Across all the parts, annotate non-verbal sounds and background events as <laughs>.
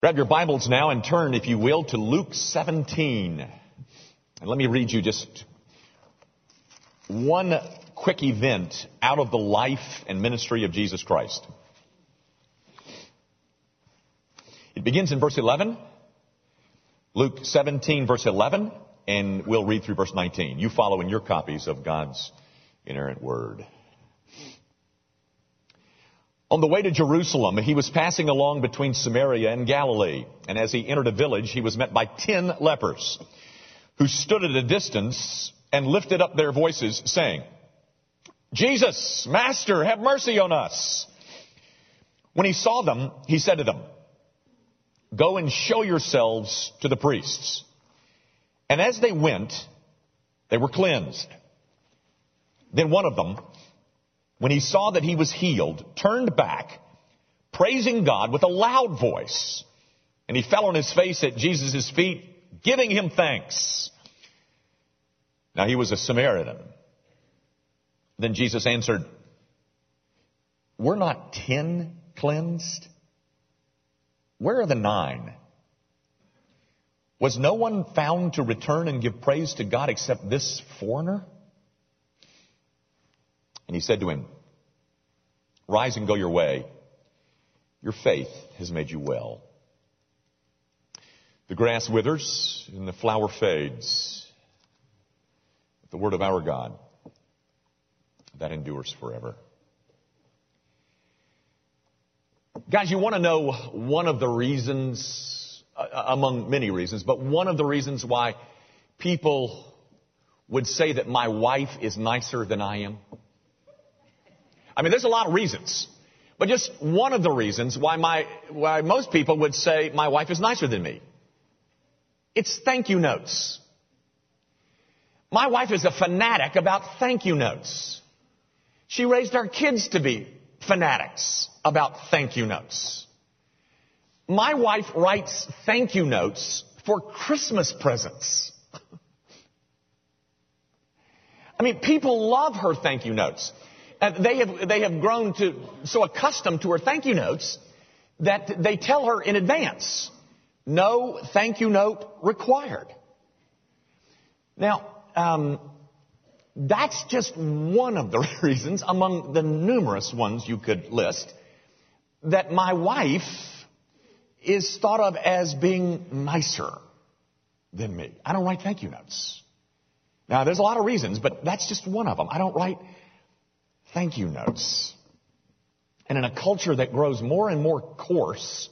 Grab your Bibles now and turn, if you will, to Luke 17. And let me read you just one quick event out of the life and ministry of Jesus Christ. It begins in verse 11. Luke 17 verse 11, and we'll read through verse 19. You follow in your copies of God's inerrant word. On the way to Jerusalem, he was passing along between Samaria and Galilee. And as he entered a village, he was met by ten lepers who stood at a distance and lifted up their voices saying, Jesus, Master, have mercy on us. When he saw them, he said to them, Go and show yourselves to the priests. And as they went, they were cleansed. Then one of them, when he saw that he was healed, turned back, praising God with a loud voice. And he fell on his face at Jesus' feet, giving him thanks. Now he was a Samaritan. Then Jesus answered, We're not ten cleansed? Where are the nine? Was no one found to return and give praise to God except this foreigner? And he said to him, Rise and go your way. Your faith has made you well. The grass withers and the flower fades. But the word of our God, that endures forever. Guys, you want to know one of the reasons, uh, among many reasons, but one of the reasons why people would say that my wife is nicer than I am? I mean, there's a lot of reasons. But just one of the reasons why my, why most people would say my wife is nicer than me. It's thank you notes. My wife is a fanatic about thank you notes. She raised our kids to be fanatics about thank you notes. My wife writes thank you notes for Christmas presents. <laughs> I mean, people love her thank you notes. Uh, they have, they have grown to, so accustomed to her thank you notes that they tell her in advance, no thank you note required. Now, um, that's just one of the <laughs> reasons among the numerous ones you could list that my wife is thought of as being nicer than me. I don't write thank you notes. Now, there's a lot of reasons, but that's just one of them. I don't write thank you notes. And in a culture that grows more and more coarse,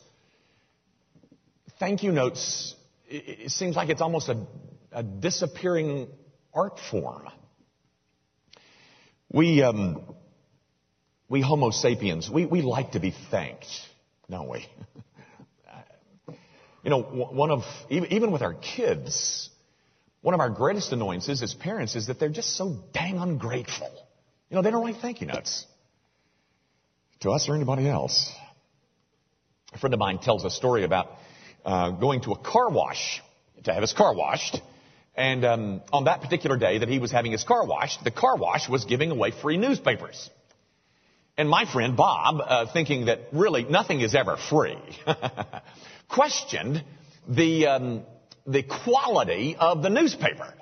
thank you notes, it, seems like it's almost a, a disappearing art form. We, um, we Homo sapiens, we, we like to be thanked, don't we? <laughs> you know, one of, even with our kids, one of our greatest annoyances as parents is that they're just so dang ungrateful. You know, they don't write thank you notes to us or anybody else. A friend of mine tells a story about uh, going to a car wash to have his car washed. And um, on that particular day that he was having his car washed, the car wash was giving away free newspapers. And my friend Bob, uh, thinking that really nothing is ever free, <laughs> questioned the um, the quality of the newspaper.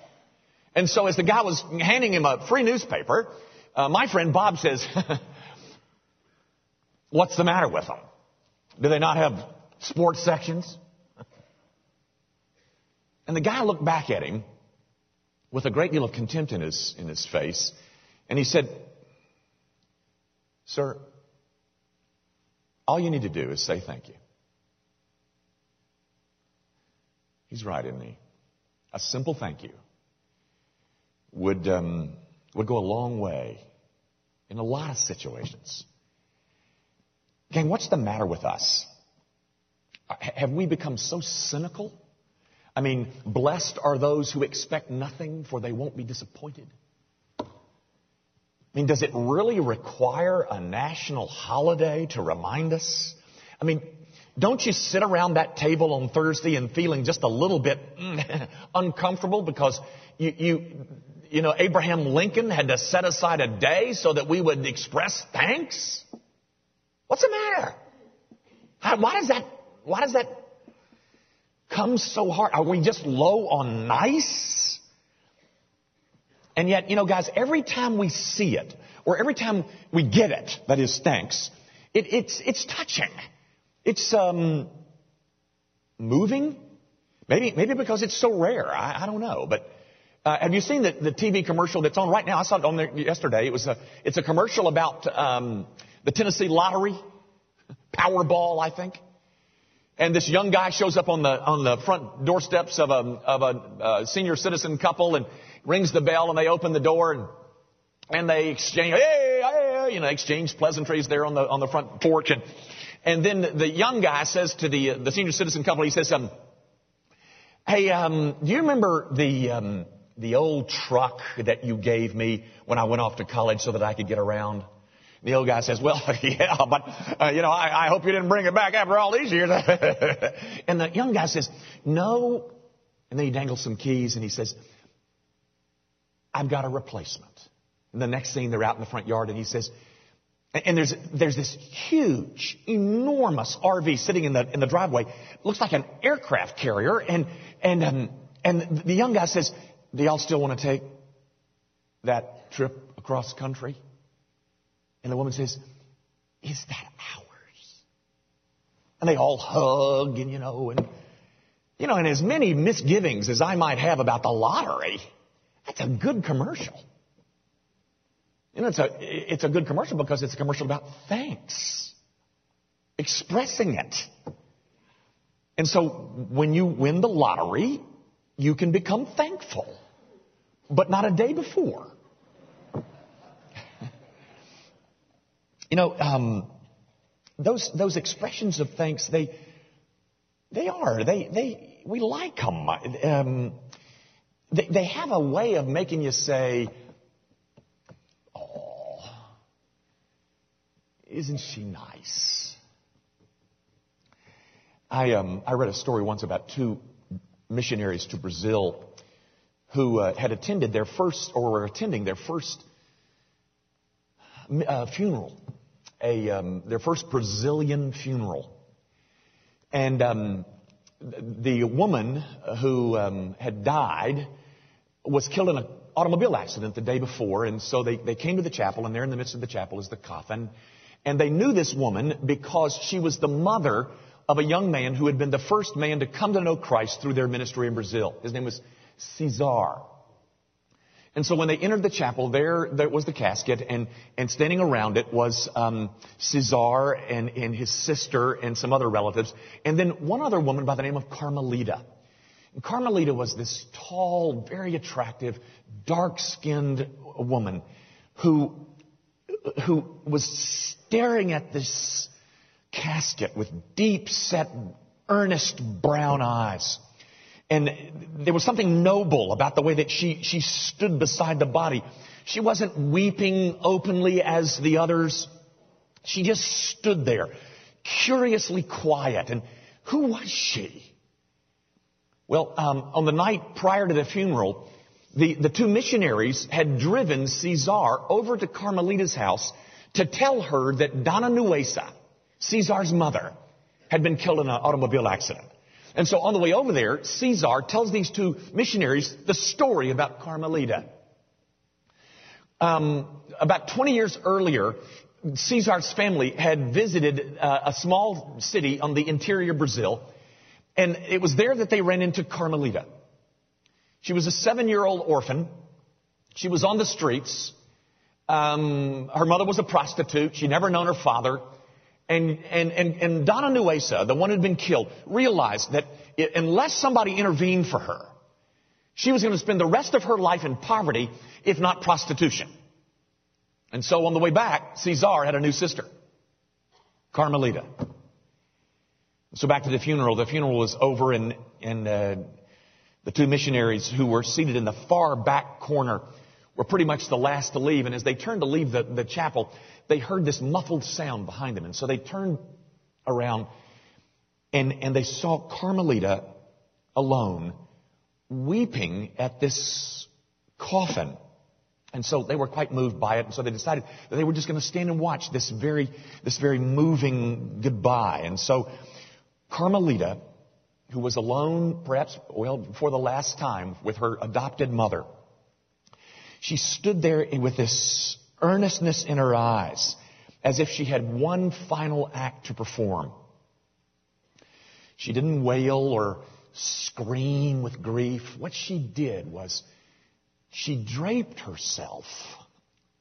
And so, as the guy was handing him a free newspaper, uh, my friend Bob says, <laughs> What's the matter with them? Do they not have sports sections? <laughs> And the guy looked back at him with a great deal of contempt in his, in his face, and he said, Sir, all you need to do is say thank you. He's right, isn't he? A simple thank you would um, would go a long way in a lot of situations. Gang, what's the matter with us? Uh, have we become so cynical? I mean, blessed are those who expect nothing, for they won't be disappointed. I mean, does it really require a national holiday to remind us? I mean, don't you sit around that table on Thursday and feeling just a little bit mm, <laughs> uncomfortable because you, you, you know, Abraham Lincoln had to set aside a day so that we would express thanks? What's the matter? How, why does that, why does that come so hard? Are we just low on nice? And yet, you know, guys, every time we see it, or every time we get it, that is thanks, it, it's, it's touching. It's, um, moving. Maybe, maybe because it's so rare. I, I don't know. But, uh, have you seen the, the TV commercial that's on right now? I saw it on there yesterday. It was a, it's a commercial about, um, the Tennessee Lottery. Powerball, I think. And this young guy shows up on the, on the front doorsteps of a, of a uh, senior citizen couple and rings the bell and they open the door and, and they exchange, hey, hey, you know, exchange pleasantries there on the, on the front porch. And, and then the young guy says to the, the senior citizen couple, he says, um, hey, um, do you remember the, um, the old truck that you gave me when I went off to college so that I could get around? The old guy says, well, <laughs> yeah, but, uh, you know, I, I hope you didn't bring it back after all these years. <laughs> and the young guy says, no. And then he dangles some keys and he says, I've got a replacement. And the next scene, they're out in the front yard and he says, and there's, there's this huge, enormous RV sitting in the, in the driveway. Looks like an aircraft carrier. And, and, um, and the young guy says, do y'all still want to take that trip across country? And the woman says, Is that ours? And they all hug and, you know, and, you know, and as many misgivings as I might have about the lottery, that's a good commercial. You know, it's a, it's a good commercial because it's a commercial about thanks. Expressing it. And so when you win the lottery, you can become thankful. But not a day before. <laughs> You know, um, those those expressions of thanks, they they are they they we like them. Um, they, they have a way of making you say, "Oh, isn't she nice?" I um I read a story once about two missionaries to Brazil who uh, had attended their first or were attending their first uh, funeral a um, their first Brazilian funeral, and um, the woman who um, had died was killed in an automobile accident the day before, and so they, they came to the chapel, and there in the midst of the chapel is the coffin, and they knew this woman because she was the mother of a young man who had been the first man to come to know Christ through their ministry in Brazil. His name was Cesar. And so when they entered the chapel, there, there was the casket, and, and standing around it was um, Cesar and, and his sister and some other relatives, and then one other woman by the name of Carmelita. And Carmelita was this tall, very attractive, dark-skinned woman who, who was staring at this casket with deep-set, earnest brown eyes. And there was something noble about the way that she, she stood beside the body. She wasn't weeping openly as the others. She just stood there, curiously quiet. And who was she? Well, um, on the night prior to the funeral, the, the two missionaries had driven Cesar over to Carmelita's house to tell her that Donna Nuesa, Cesar's mother, had been killed in an automobile accident. And so on the way over there, Caesar tells these two missionaries the story about Carmelita. Um, about 20 years earlier, Caesar's family had visited uh, a small city on the interior Brazil, and it was there that they ran into Carmelita. She was a seven-year-old orphan. She was on the streets. Um, her mother was a prostitute. She'd never known her father. And, and, and, and Donna Nuesa, the one who'd been killed, realized that it, unless somebody intervened for her, she was going to spend the rest of her life in poverty, if not prostitution. And so on the way back, Cesar had a new sister, Carmelita. So back to the funeral. The funeral was over and, and uh, the two missionaries who were seated in the far back corner were pretty much the last to leave. And as they turned to leave the, the chapel, they heard this muffled sound behind them. And so they turned around and, and they saw Carmelita alone weeping at this coffin. And so they were quite moved by it. And so they decided that they were just going to stand and watch this very, this very moving goodbye. And so Carmelita who was alone, perhaps, well, for the last time with her adopted mother. She stood there with this earnestness in her eyes, as if she had one final act to perform. She didn't wail or scream with grief. What she did was she draped herself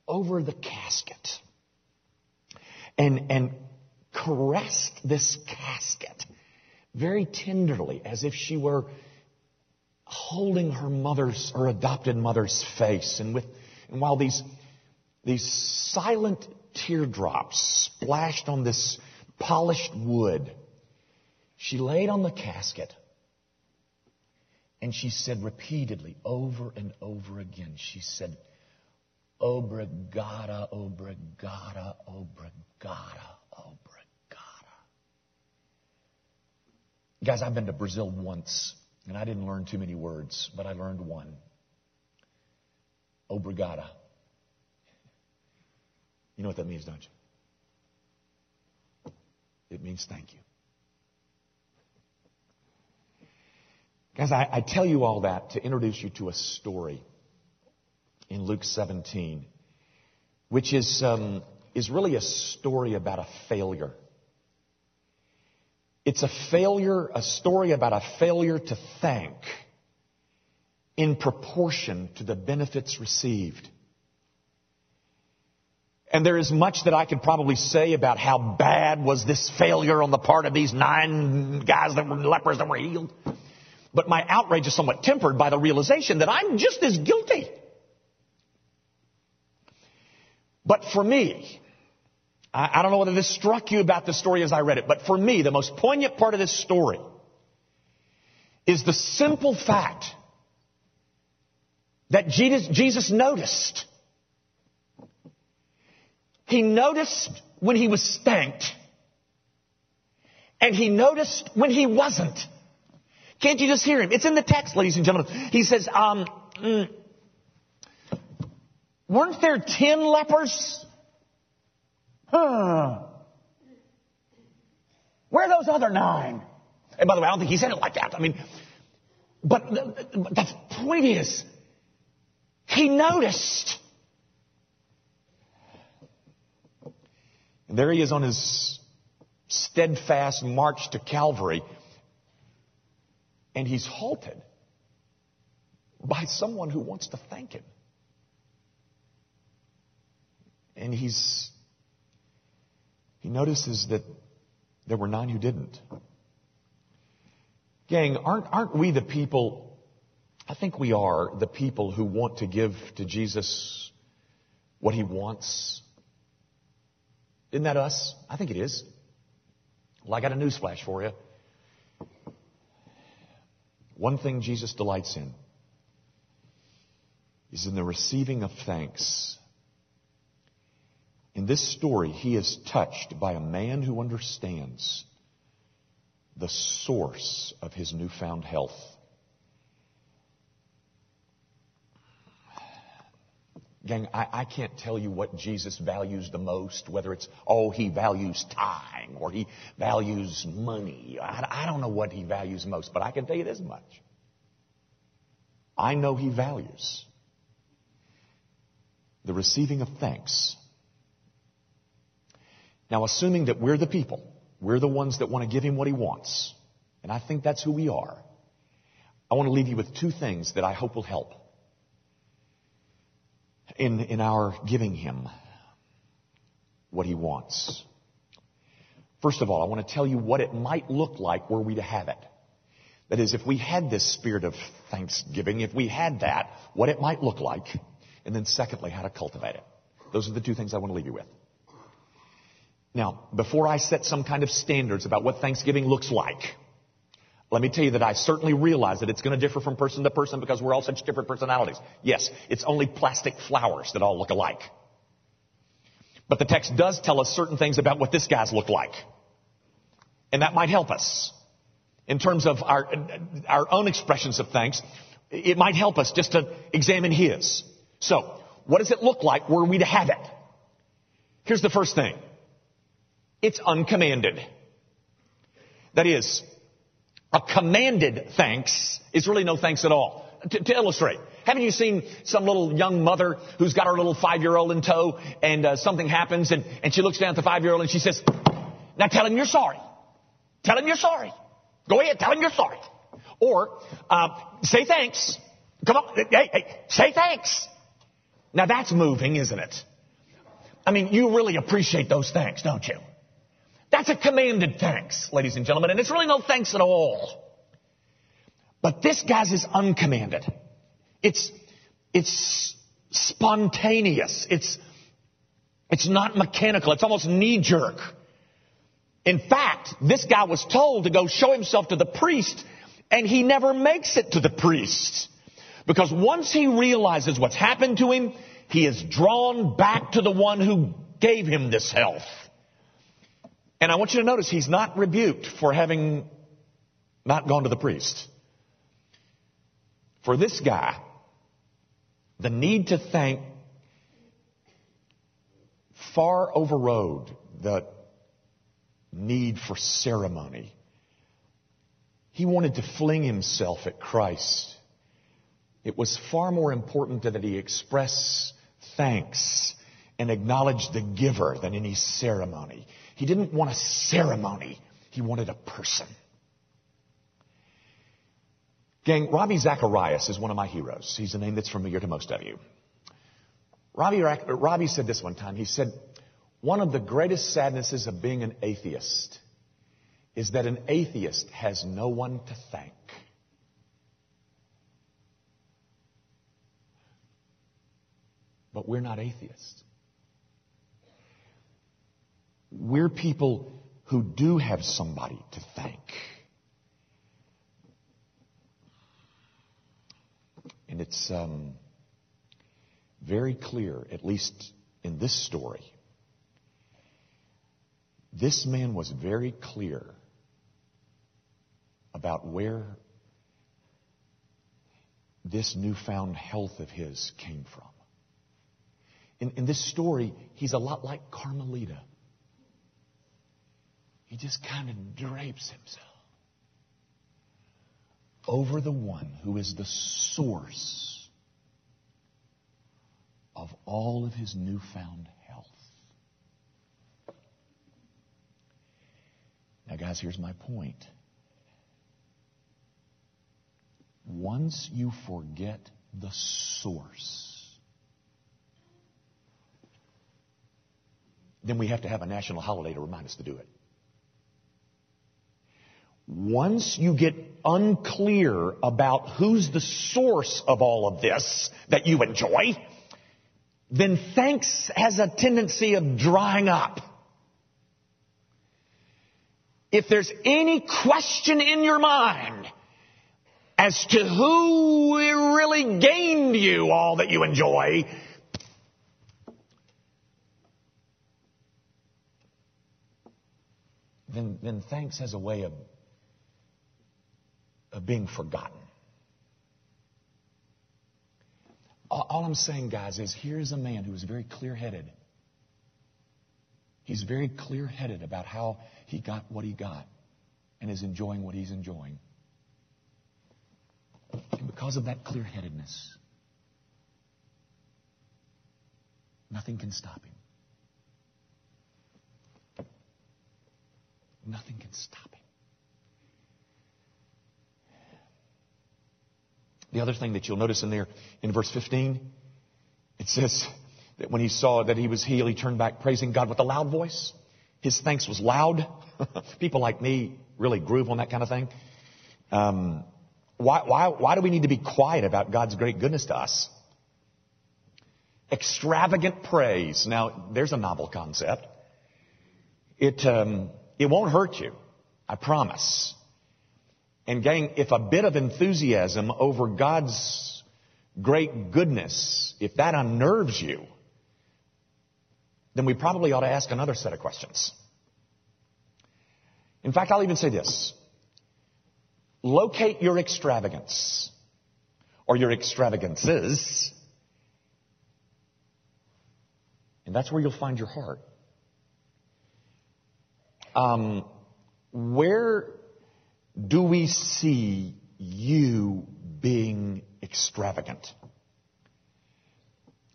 over the casket and, and caressed this casket very tenderly as if she were holding her mother's, her adopted mother's face. And with, and while these, these silent teardrops splashed on this polished wood, she laid on the casket and she said repeatedly, over and over again, she said, Obrigada, obrigada, obrigada, obrigada. Guys, I've been to Brazil once, and I didn't learn too many words, but I learned one. Obrigada. You know what that means, don't you? It means thank you. Guys, I, I tell you all that to introduce you to a story in Luke 17, which is, um, is really a story about a failure. It's a failure, a story about a failure to thank in proportion to the benefits received. And there is much that I could probably say about how bad was this failure on the part of these nine guys that were lepers that were healed. But my outrage is somewhat tempered by the realization that I'm just as guilty. But for me, I, I don't know whether this struck you about the story as I read it, but for me, the most poignant part of this story is the simple fact that Jesus, Jesus noticed. He noticed when he was spanked, and he noticed when he wasn't. Can't you just hear him? It's in the text, ladies and gentlemen. He says, um, mm, weren't there ten lepers? Where are those other nine? And by the way, I don't think he said it like that. I mean, but the, the point is, he noticed. And there he is on his steadfast march to Calvary. And he's halted by someone who wants to thank him. And he's, he notices that there were nine who didn't. Gang, aren't, aren't we the people, I think we are the people who want to give to Jesus what he wants? Isn't that us? I think it is. Well, I got a newsflash for you. One thing Jesus delights in is in the receiving of thanks. In this story, he is touched by a man who understands the source of his newfound health. Gang, I, I, can't tell you what Jesus values the most, whether it's, oh, he values time or he values money. I, I don't know what he values most, but I can tell you this much. I know he values the receiving of thanks. Now, assuming that we're the people, we're the ones that want to give him what he wants, and I think that's who we are, I want to leave you with two things that I hope will help in, in our giving him what he wants. First of all, I want to tell you what it might look like were we to have it. That is, if we had this spirit of thanksgiving, if we had that, what it might look like. And then secondly, how to cultivate it. Those are the two things I want to leave you with. Now, before I set some kind of standards about what Thanksgiving looks like, let me tell you that I certainly realize that it's going to differ from person to person because we're all such different personalities. Yes, it's only plastic flowers that all look alike. But the text does tell us certain things about what this guy's look like. And that might help us. In terms of our, our own expressions of thanks, it might help us just to examine his. So, what does it look like were we to have it? Here's the first thing. It's uncommanded. That is, A commanded thanks is really no thanks at all. To, to illustrate, haven't you seen some little young mother who's got her little five-year-old in tow and uh, something happens and, and she looks down at the five-year-old and she says, now tell him you're sorry. Tell him you're sorry. Go ahead, tell him you're sorry. Or, uh, say thanks. Come on, hey, hey, say thanks. Now that's moving, isn't it? I mean, you really appreciate those thanks, don't you? That's a commanded thanks, ladies and gentlemen, and it's really no thanks at all. But this guy's is uncommanded. It's, it's spontaneous. It's, it's not mechanical. It's almost knee jerk. In fact, this guy was told to go show himself to the priest, and he never makes it to the priest. Because once he realizes what's happened to him, he is drawn back to the one who gave him this health. And I want you to notice he's not rebuked for having not gone to the priest. For this guy, the need to thank far overrode the need for ceremony. He wanted to fling himself at Christ. It was far more important that he express thanks and acknowledge the giver than any ceremony. He didn't want a ceremony. He wanted a person. Gang, Robbie Zacharias is one of my heroes. He's a name that's familiar to most of you. Robbie, Ravi said this one time. He said, one of the greatest sadnesses of being an atheist is that an atheist has no one to thank. But we're not atheists. We're people who do have somebody to thank. And it's um, very clear, at least in this story, this man was very clear about where this newfound health of his came from. In, in, this story, he's a lot like Carmelita. He just kind of drapes himself over the one who is the source of all of his newfound health. Now, guys, here's my point. Once you forget the source, then we have to have a national holiday to remind us to do it. Once you get unclear about who's the source of all of this that you enjoy, then thanks has a tendency of drying up. If there's any question in your mind as to who really gained you all that you enjoy, then, then thanks has a way of, of being forgotten. All, I'm saying, guys, is here's a man who is very clear headed. He's very clear headed about how he got what he got and is enjoying what he's enjoying. And because of that clear headedness, nothing can stop him. Nothing can stop him. The other thing that you'll notice in there in verse 15, it says that when he saw that he was healed, he turned back praising God with a loud voice. His thanks was loud. <laughs> People like me really groove on that kind of thing. Um, why, why, why do we need to be quiet about God's great goodness to us? Extravagant praise. Now, there's a novel concept. It, um, it won't hurt you. I promise. And gang, if a bit of enthusiasm over God's great goodness, if that unnerves you, then we probably ought to ask another set of questions. In fact, I'll even say this. Locate your extravagance or your extravagances, and that's where you'll find your heart. Um, where do we see you being extravagant?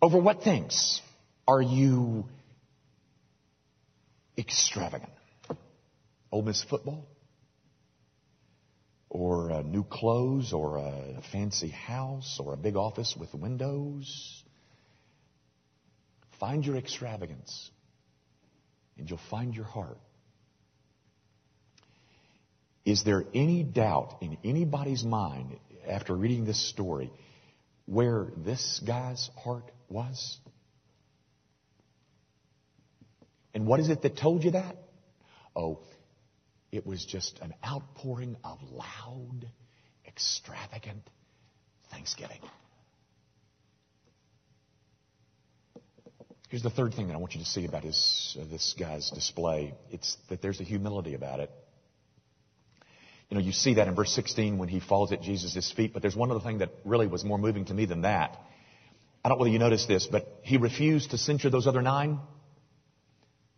Over what things are you extravagant? Ole Miss football? Or uh, new clothes, or a fancy house, or a big office with windows? Find your extravagance, and you'll find your heart. Is there any doubt in anybody's mind after reading this story where this guy's heart was? And what is it that told you that? Oh, it was just an outpouring of loud, extravagant thanksgiving. Here's the third thing that I want you to see about his, uh, this guy's display. It's that there's a humility about it. You know, you see that in verse 16 when he falls at Jesus' feet, but there's one other thing that really was more moving to me than that. I don't know whether you noticed this, but he refused to censure those other nine.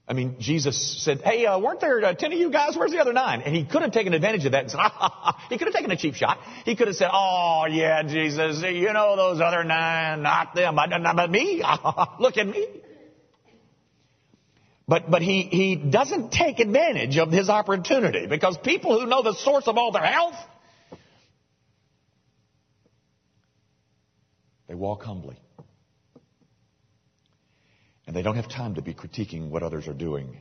I mean, Jesus said, hey, uh, weren't there uh, ten of you guys? Where's the other nine? And he could have taken advantage of that and said, ah, <laughs> he could have taken a cheap shot. He could have said, oh, yeah, Jesus, you know those other nine, not them, but me. <laughs> Look at me. But, but he, he doesn't take advantage of his opportunity because people who know the source of all their health, they walk humbly. And they don't have time to be critiquing what others are doing.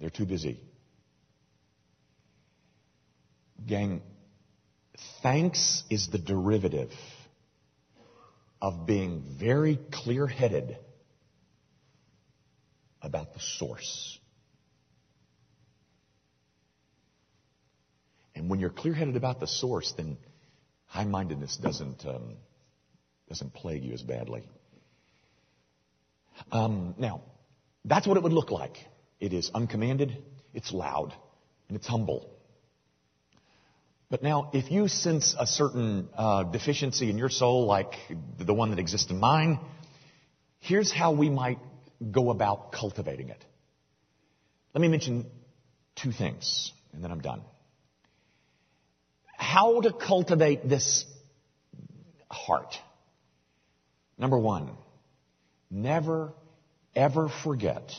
They're too busy. Gang, thanks is the derivative of being very clear headed about the source. And when you're clear headed about the source, then high mindedness doesn't, um, doesn't plague you as badly. Um, now, that's what it would look like. It is uncommanded, it's loud, and it's humble. But now, if you sense a certain uh, deficiency in your soul, like the one that exists in mine, here's how we might go about cultivating it. Let me mention two things, and then I'm done. How to cultivate this heart. Number one, Never, ever forget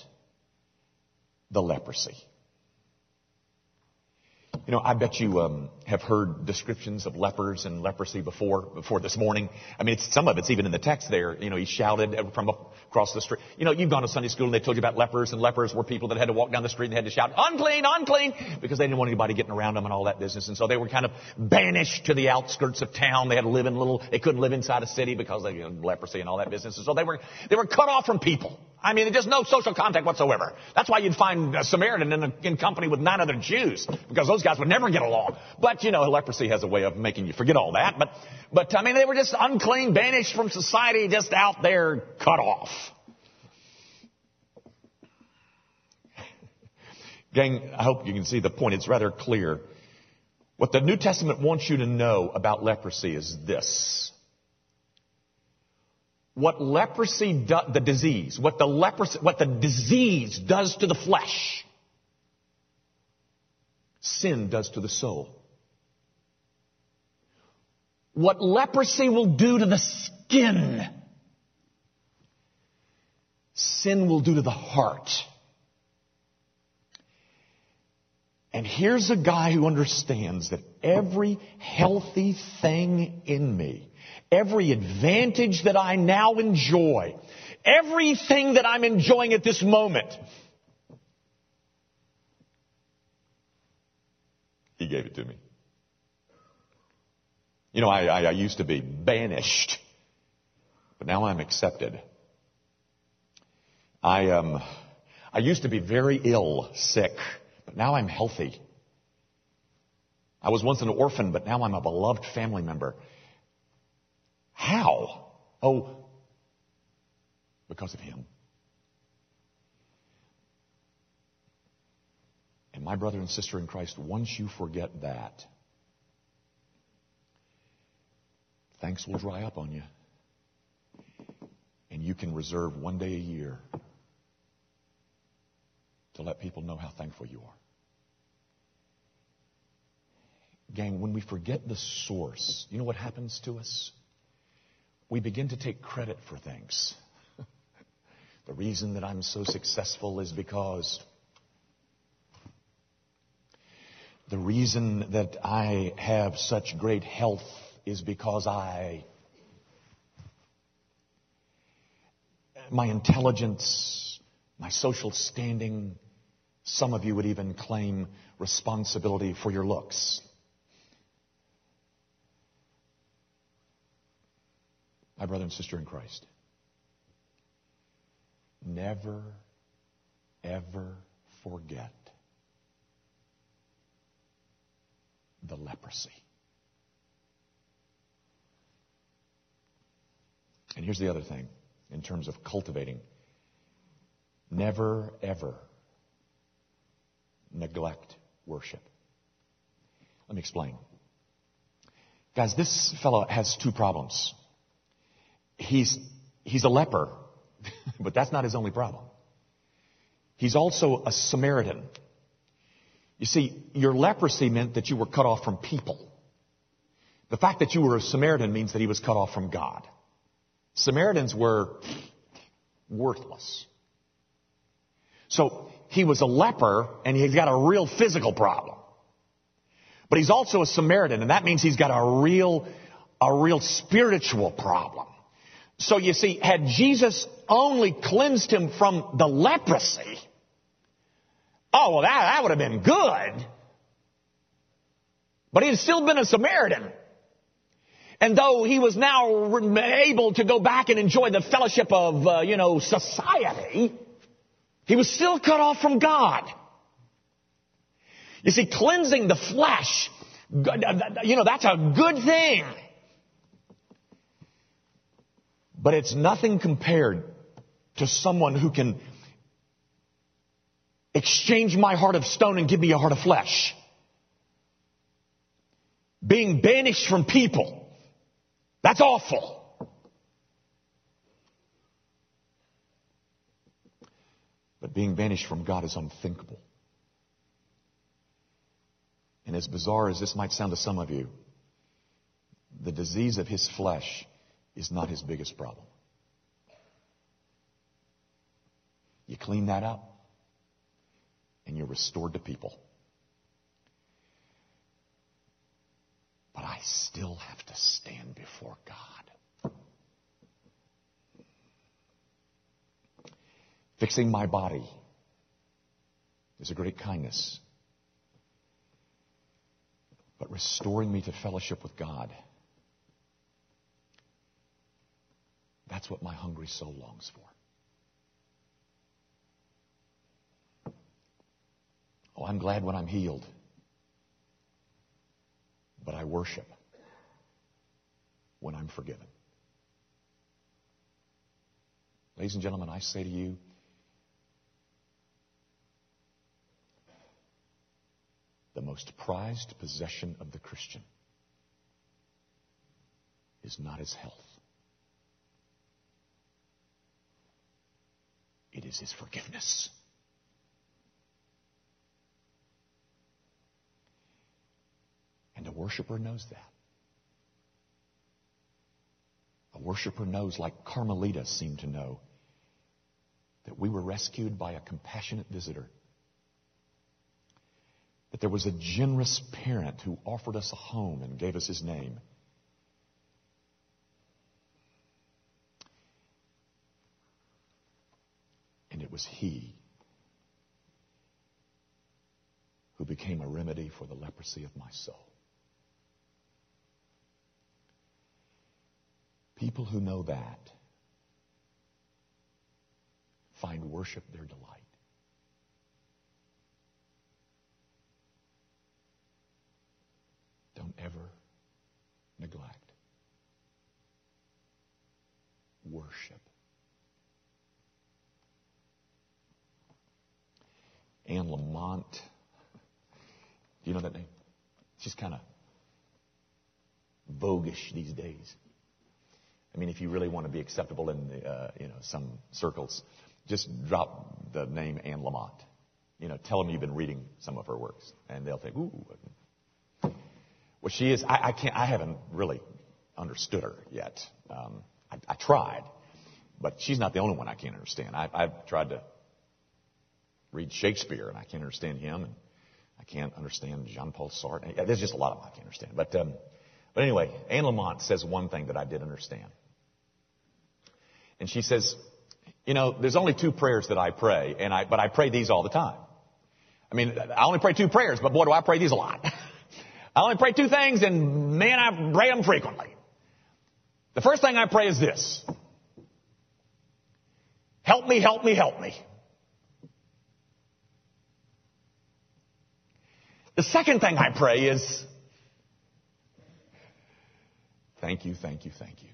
the leprosy. You know, I bet you um, have heard descriptions of lepers and leprosy before before this morning. I mean, some of it's even in the text there. You know, he shouted from across the street. You know, you've gone to Sunday school and they told you about lepers, and lepers were people that had to walk down the street and had to shout, unclean, unclean, because they didn't want anybody getting around them and all that business. And so they were kind of banished to the outskirts of town. They had to live in little, they couldn't live inside a city because of you know, leprosy and all that business. And so they were, they were cut off from people. I mean, just no social contact whatsoever. That's why you'd find a Samaritan in, a, in company with nine other Jews, because those guys would never get along. But, you know, leprosy has a way of making you forget all that. But, but I mean, they were just unclean, banished from society, just out there, cut off. Gang, I hope you can see the point. It's rather clear. What the New Testament wants you to know about leprosy is this. What leprosy do, the disease, what the leprosy, what the disease does to the flesh, sin does to the soul. What leprosy will do to the skin, sin will do to the heart. And here's a guy who understands that every healthy thing in me, every advantage that I now enjoy, everything that I'm enjoying at this moment, He gave it to me. You know, I, I, I used to be banished, but now I'm accepted. I um, I used to be very ill, sick. But now I'm healthy. I was once an orphan, but now I'm a beloved family member. How? Oh, because of him. And my brother and sister in Christ, once you forget that, thanks will dry up on you. And you can reserve one day a year to let people know how thankful you are. Gang, when we forget the source, you know what happens to us? We begin to take credit for things. <laughs> the reason that I'm so successful is because the reason that I have such great health is because I my intelligence, my social standing. Some of you would even claim responsibility for your looks. My brother and sister in Christ, never, ever forget the leprosy. And here's the other thing in terms of cultivating. Never, ever neglect worship. Let me explain. Guys, this fellow has two problems. He's, he's a leper, <laughs> but that's not his only problem. He's also a Samaritan. You see, your leprosy meant that you were cut off from people. The fact that you were a Samaritan means that he was cut off from God. Samaritans were worthless. So he was a leper and he's got a real physical problem. But he's also a Samaritan and that means he's got a real, a real spiritual problem. So you see, had Jesus only cleansed him from the leprosy, oh well that, that would have been good. But he had still been a Samaritan. And though he was now able to go back and enjoy the fellowship of, uh, you know, society, he was still cut off from God. You see, cleansing the flesh, you know, that's a good thing. But it's nothing compared to someone who can exchange my heart of stone and give me a heart of flesh. Being banished from people that's awful. But being banished from God is unthinkable. And as bizarre as this might sound to some of you, the disease of his flesh is not his biggest problem. You clean that up, and you're restored to people. but I still have to stand before God. Fixing my body is a great kindness. But restoring me to fellowship with God, that's what my hungry soul longs for. Oh, I'm glad when I'm healed but I worship when I'm forgiven. Ladies and gentlemen, I say to you, the most prized possession of the Christian is not his health. It is his forgiveness. And a worshiper knows that. A worshiper knows, like Carmelita seemed to know, that we were rescued by a compassionate visitor. That there was a generous parent who offered us a home and gave us his name. It was he who became a remedy for the leprosy of my soul. People who know that find worship their delight. Don't ever neglect worship. Anne Lamott. Do you know that name? She's kind of voguish these days. I mean, if you really want to be acceptable in the, uh, you know some circles, just drop the name Anne Lamott. You know, tell them you've been reading some of her works, and they'll think, ooh. Well, she is. I, I can't. I haven't really understood her yet. Um, I, I tried, but she's not the only one I can't understand. I, I've tried to read Shakespeare, and I can't understand him, and I can't understand Jean-Paul Sartre. There's just a lot of them I can't understand. But um, but anyway, Anne Lamott says one thing that I did understand, and she says, you know, there's only two prayers that I pray, and I but I pray these all the time. I mean, I only pray two prayers, but boy, do I pray these a lot. <laughs> I only pray two things, and man, I pray them frequently. The first thing I pray is this. Help me, help me, help me. The second thing I pray is, thank you, thank you, thank you.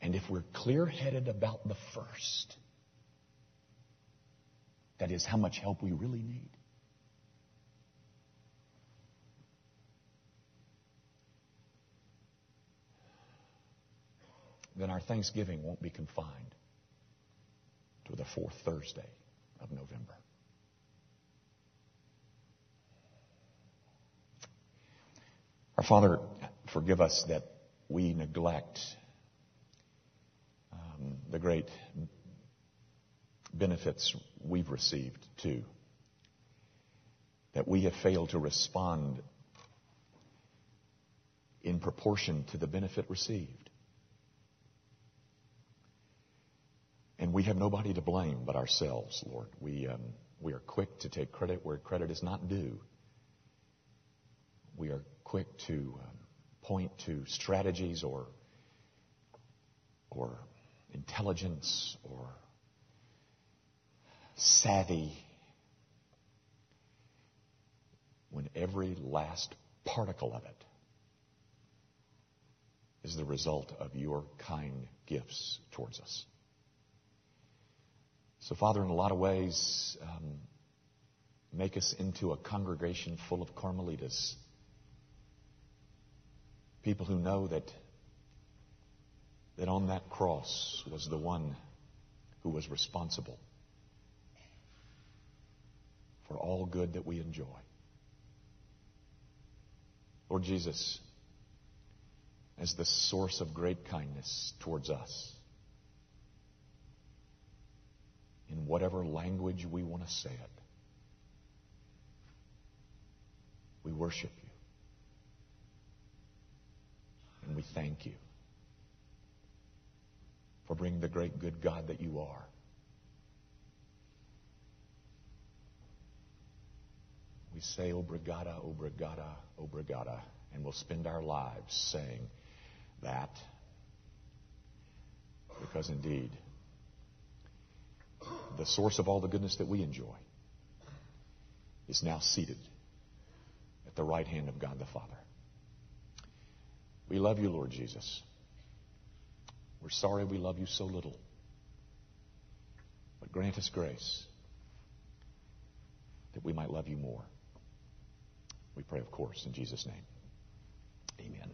And if we're clear headed about the first, that is how much help we really need. Then our Thanksgiving won't be confined to the fourth Thursday of November. Our Father, forgive us that we neglect um, the great benefits we've received too. That we have failed to respond in proportion to the benefit received. We have nobody to blame but ourselves, Lord. We, um, we are quick to take credit where credit is not due. We are quick to um, point to strategies or, or intelligence or savvy when every last particle of it is the result of your kind gifts towards us. So, Father, in a lot of ways, um, make us into a congregation full of Carmelitas. People who know that, that on that cross was the one who was responsible for all good that we enjoy. Lord Jesus, as the source of great kindness towards us, in whatever language we want to say it, we worship you. And we thank you for being the great good God that you are. We say, Obrigada, Obrigada, Obrigada, and we'll spend our lives saying that because indeed, the source of all the goodness that we enjoy is now seated at the right hand of God the Father. We love you, Lord Jesus. We're sorry we love you so little. But grant us grace that we might love you more. We pray, of course, in Jesus' name. Amen.